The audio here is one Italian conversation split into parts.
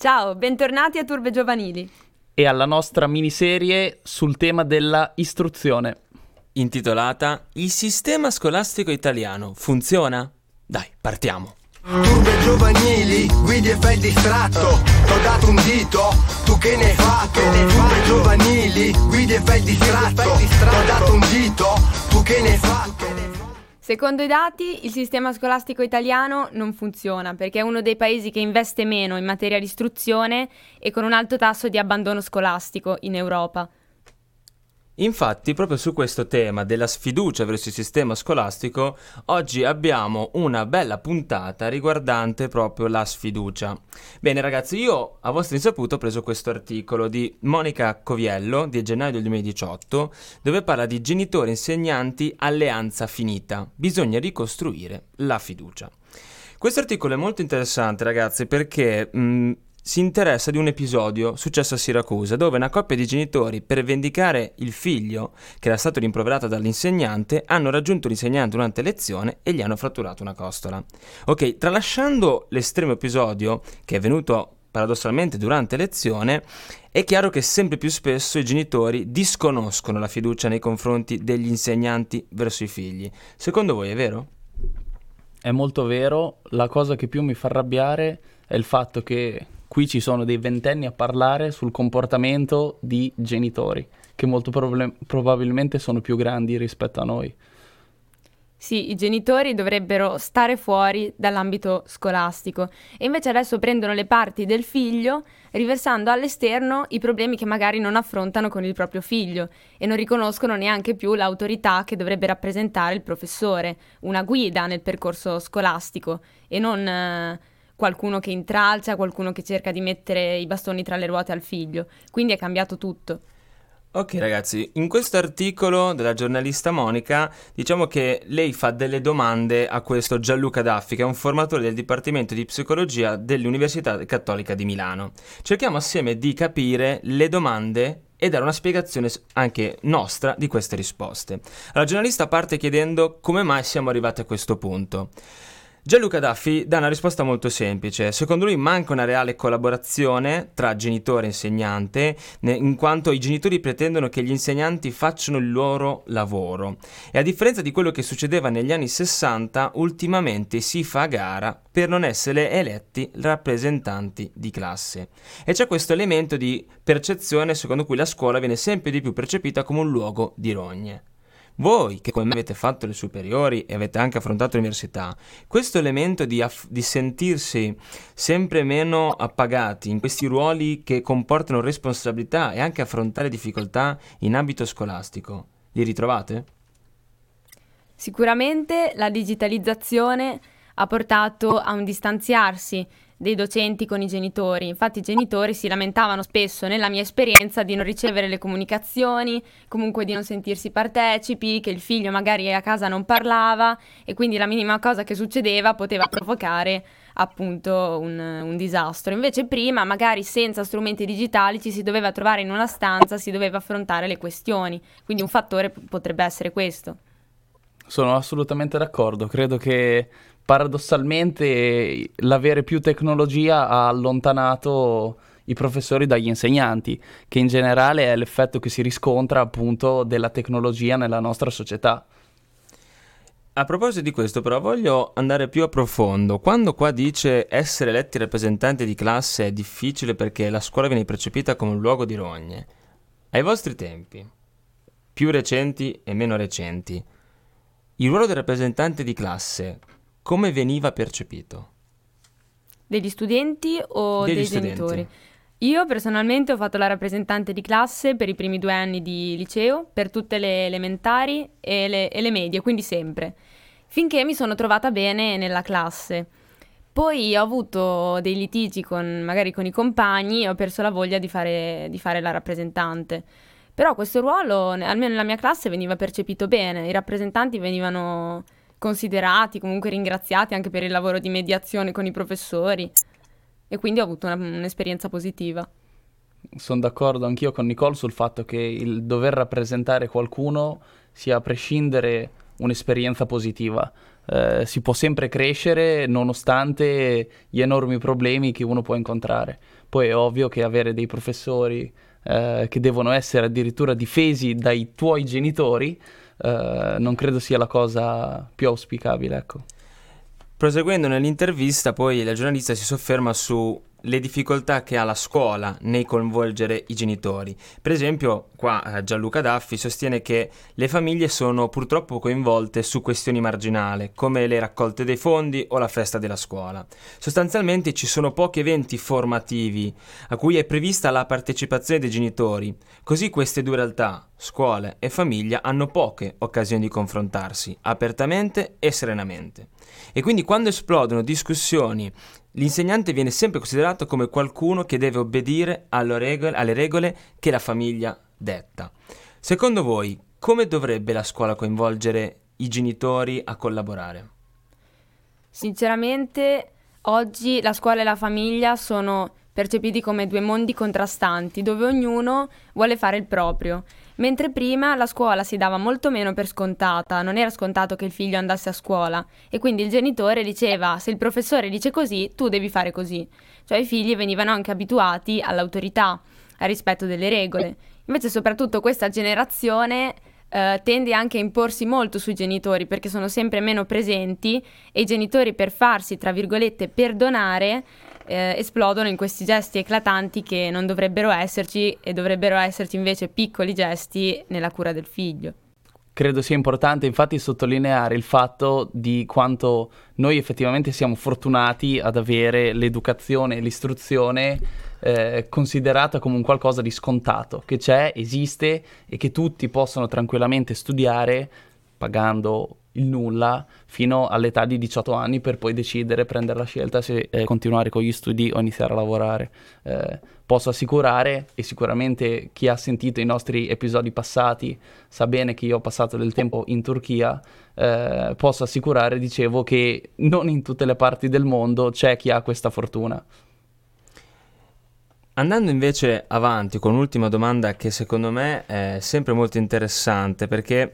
Ciao, bentornati a Turbe Giovanili. E alla nostra miniserie sul tema della istruzione. Intitolata Il sistema scolastico italiano funziona? Dai, partiamo. Turbe giovanili, guidi e fai il distratto T'ho dato un dito, tu che ne hai fatto? Turbe giovanili, guidi e fai il distratto T'ho dato un dito, tu che ne hai fatto? Secondo i dati, il sistema scolastico italiano non funziona perché è uno dei paesi che investe meno in materia di istruzione e con un alto tasso di abbandono scolastico in Europa. Infatti, proprio su questo tema della sfiducia verso il sistema scolastico, oggi abbiamo una bella puntata riguardante proprio la sfiducia. Bene ragazzi, io a vostra insaputa ho preso questo articolo di Monica Coviello di gennaio del 2018, dove parla di genitori insegnanti alleanza finita. Bisogna ricostruire la fiducia. Questo articolo è molto interessante ragazzi perché mh, si interessa di un episodio successo a Siracusa, dove una coppia di genitori, per vendicare il figlio che era stato rimproverato dall'insegnante, hanno raggiunto l'insegnante durante lezione e gli hanno fratturato una costola. Ok, tralasciando l'estremo episodio che è venuto paradossalmente durante lezione, è chiaro che sempre più spesso i genitori disconoscono la fiducia nei confronti degli insegnanti verso i figli. Secondo voi è vero? È molto vero, la cosa che più mi fa arrabbiare è il fatto che qui ci sono dei ventenni a parlare sul comportamento di genitori, che molto prob- probabilmente sono più grandi rispetto a noi. Sì, i genitori dovrebbero stare fuori dall'ambito scolastico e invece adesso prendono le parti del figlio riversando all'esterno i problemi che magari non affrontano con il proprio figlio e non riconoscono neanche più l'autorità che dovrebbe rappresentare il professore, una guida nel percorso scolastico e non eh, qualcuno che intralcia, qualcuno che cerca di mettere i bastoni tra le ruote al figlio. Quindi è cambiato tutto. Ok ragazzi, in questo articolo della giornalista Monica diciamo che lei fa delle domande a questo Gianluca Daffi che è un formatore del Dipartimento di Psicologia dell'Università Cattolica di Milano. Cerchiamo assieme di capire le domande e dare una spiegazione anche nostra di queste risposte. La giornalista parte chiedendo come mai siamo arrivati a questo punto. Gianluca Daffi dà una risposta molto semplice. Secondo lui manca una reale collaborazione tra genitore e insegnante, in quanto i genitori pretendono che gli insegnanti facciano il loro lavoro. E a differenza di quello che succedeva negli anni 60, ultimamente si fa gara per non essere eletti rappresentanti di classe. E c'è questo elemento di percezione secondo cui la scuola viene sempre di più percepita come un luogo di rogne. Voi che come me avete fatto le superiori e avete anche affrontato l'università, questo elemento di, aff- di sentirsi sempre meno appagati in questi ruoli che comportano responsabilità e anche affrontare difficoltà in ambito scolastico, li ritrovate? Sicuramente la digitalizzazione ha portato a un distanziarsi dei docenti con i genitori. Infatti i genitori si lamentavano spesso, nella mia esperienza, di non ricevere le comunicazioni, comunque di non sentirsi partecipi, che il figlio magari a casa non parlava e quindi la minima cosa che succedeva poteva provocare appunto un, un, disastro. Invece prima, magari senza strumenti digitali, ci si doveva trovare in una stanza, si doveva affrontare le questioni. Quindi un fattore p- potrebbe essere questo. Sono assolutamente d'accordo, credo che paradossalmente l'avere più tecnologia ha allontanato i professori dagli insegnanti, che in generale è l'effetto che si riscontra appunto della tecnologia nella nostra società. A proposito di questo, però, voglio andare più a profondo. Quando qua dice essere eletti rappresentanti di classe è difficile perché la scuola viene percepita come un luogo di rogne, ai vostri tempi, più recenti e meno recenti, il ruolo del rappresentante di classe come veniva percepito? Degli studenti o Degli dei studenti. genitori? Io personalmente ho fatto la rappresentante di classe per i primi due anni di liceo, per tutte le elementari e le, e le medie, quindi sempre, finché mi sono trovata bene nella classe. Poi ho avuto dei litigi con, magari con i compagni e ho perso la voglia di fare, di fare la rappresentante. Però questo ruolo, almeno nella mia classe, veniva percepito bene, i rappresentanti venivano considerati, comunque ringraziati anche per il lavoro di mediazione con i professori e quindi ho avuto una, un'esperienza positiva. Sono d'accordo anch'io con Nicole sul fatto che il dover rappresentare qualcuno sia a prescindere un'esperienza positiva. eh, si può sempre crescere nonostante gli enormi problemi che uno può incontrare. Poi è ovvio che avere dei professori eh, che devono essere addirittura difesi dai tuoi genitori eh, non credo sia la cosa più auspicabile, ecco. Proseguendo nell'intervista, poi la giornalista si sofferma su le difficoltà che ha la scuola nel coinvolgere i genitori. Per esempio, qua eh, Gianluca Daffi sostiene che le famiglie sono purtroppo coinvolte su questioni marginali, come le raccolte dei fondi o la festa della scuola. Sostanzialmente ci sono pochi eventi formativi a cui è prevista la partecipazione dei genitori, così queste due realtà, scuola e famiglia, hanno poche occasioni di confrontarsi apertamente e serenamente. E quindi quando esplodono discussioni L'insegnante viene sempre considerato come qualcuno che deve obbedire regole, alle regole che la famiglia detta. Secondo voi, come dovrebbe la scuola coinvolgere i genitori a collaborare? Sinceramente, oggi la scuola e la famiglia sono percepiti come due mondi contrastanti, dove ognuno vuole fare il proprio. Mentre prima la scuola si dava molto meno per scontata, non era scontato che il figlio andasse a scuola e quindi il genitore diceva se il professore dice così, tu devi fare così. Cioè i figli venivano anche abituati all'autorità, al rispetto delle regole. Invece soprattutto questa generazione Uh, tende anche a imporsi molto sui genitori perché sono sempre meno presenti e i genitori per farsi, tra virgolette, perdonare eh, esplodono in questi gesti eclatanti che non dovrebbero esserci e dovrebbero esserci invece piccoli gesti nella cura del figlio. Credo sia importante infatti sottolineare il fatto di quanto noi effettivamente siamo fortunati ad avere l'educazione e l'istruzione eh, considerata come un qualcosa di scontato, che c'è, esiste e che tutti possono tranquillamente studiare pagando il nulla fino all'età di 18 anni per poi decidere, prendere la scelta se eh, continuare con gli studi o iniziare a lavorare. Eh, posso assicurare, e sicuramente chi ha sentito i nostri episodi passati sa bene che io ho passato del tempo in Turchia, eh, posso assicurare, dicevo, che non in tutte le parti del mondo c'è chi ha questa fortuna. Andando invece avanti con un'ultima domanda che secondo me è sempre molto interessante perché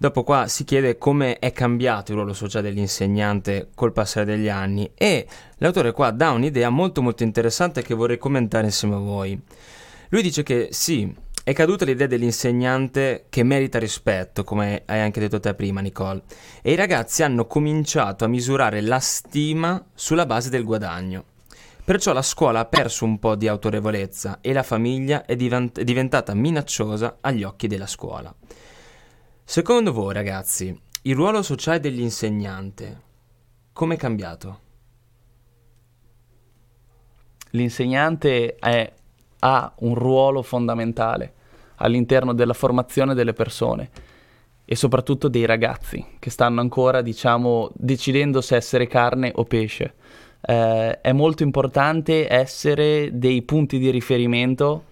Dopo qua si chiede come è cambiato il ruolo sociale dell'insegnante col passare degli anni e l'autore qua dà un'idea molto molto interessante che vorrei commentare insieme a voi. Lui dice che sì, è caduta l'idea dell'insegnante che merita rispetto, come hai anche detto te prima Nicole, e i ragazzi hanno cominciato a misurare la stima sulla base del guadagno. Perciò la scuola ha perso un po' di autorevolezza e la famiglia è, divent- è diventata minacciosa agli occhi della scuola. Secondo voi, ragazzi, il ruolo sociale dell'insegnante come è cambiato? L'insegnante è, ha un ruolo fondamentale all'interno della formazione delle persone e soprattutto dei ragazzi che stanno ancora, diciamo, decidendo se essere carne o pesce. Eh, è molto importante essere dei punti di riferimento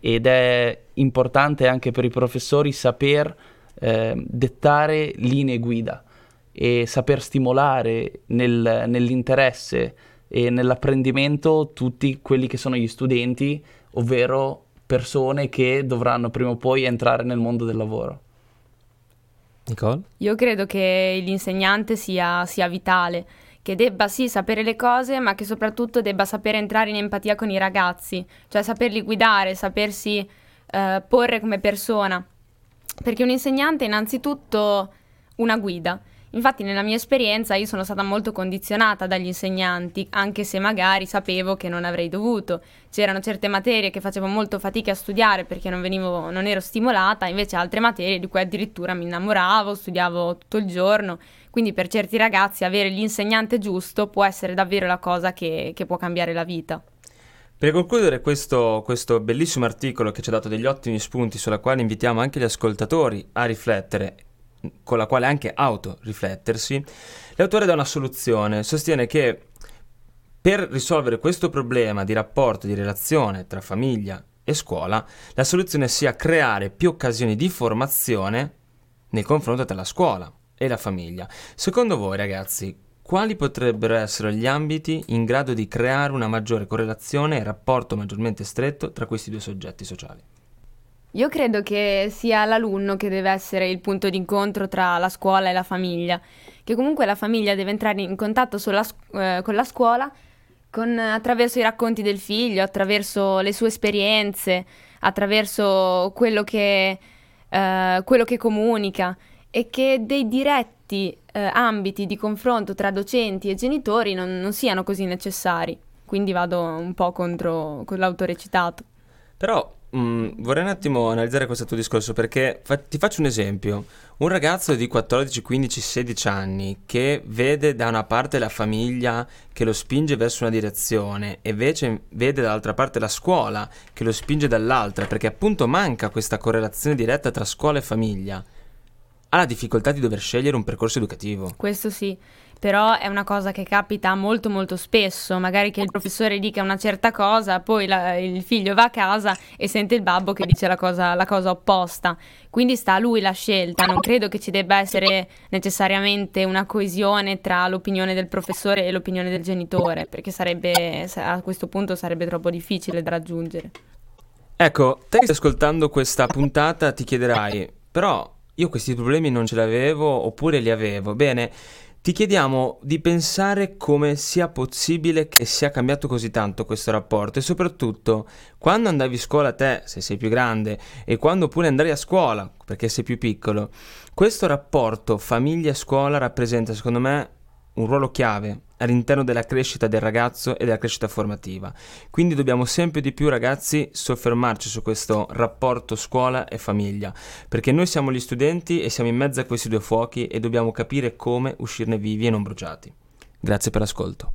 ed è importante anche per i professori saper eh, dettare linee guida e saper stimolare nel, nell'interesse e nell'apprendimento tutti quelli che sono gli studenti, ovvero persone che dovranno prima o poi entrare nel mondo del lavoro. Nicole? Io credo che l'insegnante sia, sia vitale, che debba sì sapere le cose, ma che soprattutto debba sapere entrare in empatia con i ragazzi, cioè saperli guidare, sapersi eh, porre come persona. Perché un insegnante è innanzitutto una guida. Infatti nella mia esperienza io sono stata molto condizionata dagli insegnanti, anche se magari sapevo che non avrei dovuto. C'erano certe materie che facevo molto fatica a studiare perché non, venivo, non ero stimolata, invece altre materie di cui addirittura mi innamoravo, studiavo tutto il giorno. Quindi per certi ragazzi avere l'insegnante giusto può essere davvero la cosa che, che può cambiare la vita. Per concludere questo, questo, bellissimo articolo che ci ha dato degli ottimi spunti sulla quale invitiamo anche gli ascoltatori a riflettere, con la quale anche autoriflettersi, l'autore dà una soluzione, sostiene che per risolvere questo problema di rapporto, di relazione tra famiglia e scuola, la soluzione sia creare più occasioni di formazione nel confronto tra la scuola e la famiglia. Secondo voi ragazzi, quali potrebbero essere gli ambiti in grado di creare una maggiore correlazione e rapporto maggiormente stretto tra questi due soggetti sociali? Io credo che sia l'alunno che deve essere il punto d'incontro tra la scuola e la famiglia, che comunque la famiglia deve entrare in contatto sulla, eh, con la scuola con, attraverso i racconti del figlio, attraverso le sue esperienze, attraverso quello che, eh, quello che comunica e che dei diretti eh, ambiti di confronto tra docenti e genitori non, non siano così necessari. Quindi vado un po' contro con l'autore citato. Però Mm, vorrei un attimo analizzare questo tuo discorso perché fa- ti faccio un esempio. Un ragazzo di 14, 15, 16 anni che vede da una parte la famiglia che lo spinge verso una direzione e invece vede dall'altra parte la scuola che lo spinge dall'altra perché appunto manca questa correlazione diretta tra scuola e famiglia, ha la difficoltà di dover scegliere un percorso educativo. Questo sì però è una cosa che capita molto molto spesso, magari che il professore dica una certa cosa, poi la, il figlio va a casa e sente il babbo che dice la cosa, la cosa, opposta, quindi sta a lui la scelta, non credo che ci debba essere necessariamente una coesione tra l'opinione del professore e l'opinione del genitore, perché sarebbe, a questo punto sarebbe troppo difficile da raggiungere. Ecco, te che stai ascoltando questa puntata ti chiederai, però io questi problemi non ce li avevo oppure li avevo, bene ti chiediamo di pensare come sia possibile che sia cambiato così tanto questo rapporto e soprattutto quando andavi a scuola te, se sei più grande, e quando pure andavi a scuola, perché sei più piccolo, questo rapporto famiglia-scuola rappresenta secondo me un ruolo chiave all'interno della crescita del ragazzo e della crescita formativa. Quindi dobbiamo sempre di più, ragazzi, soffermarci su questo rapporto scuola e famiglia, perché noi siamo gli studenti e siamo in mezzo a questi due fuochi e dobbiamo capire come uscirne vivi e non bruciati. Grazie per l'ascolto.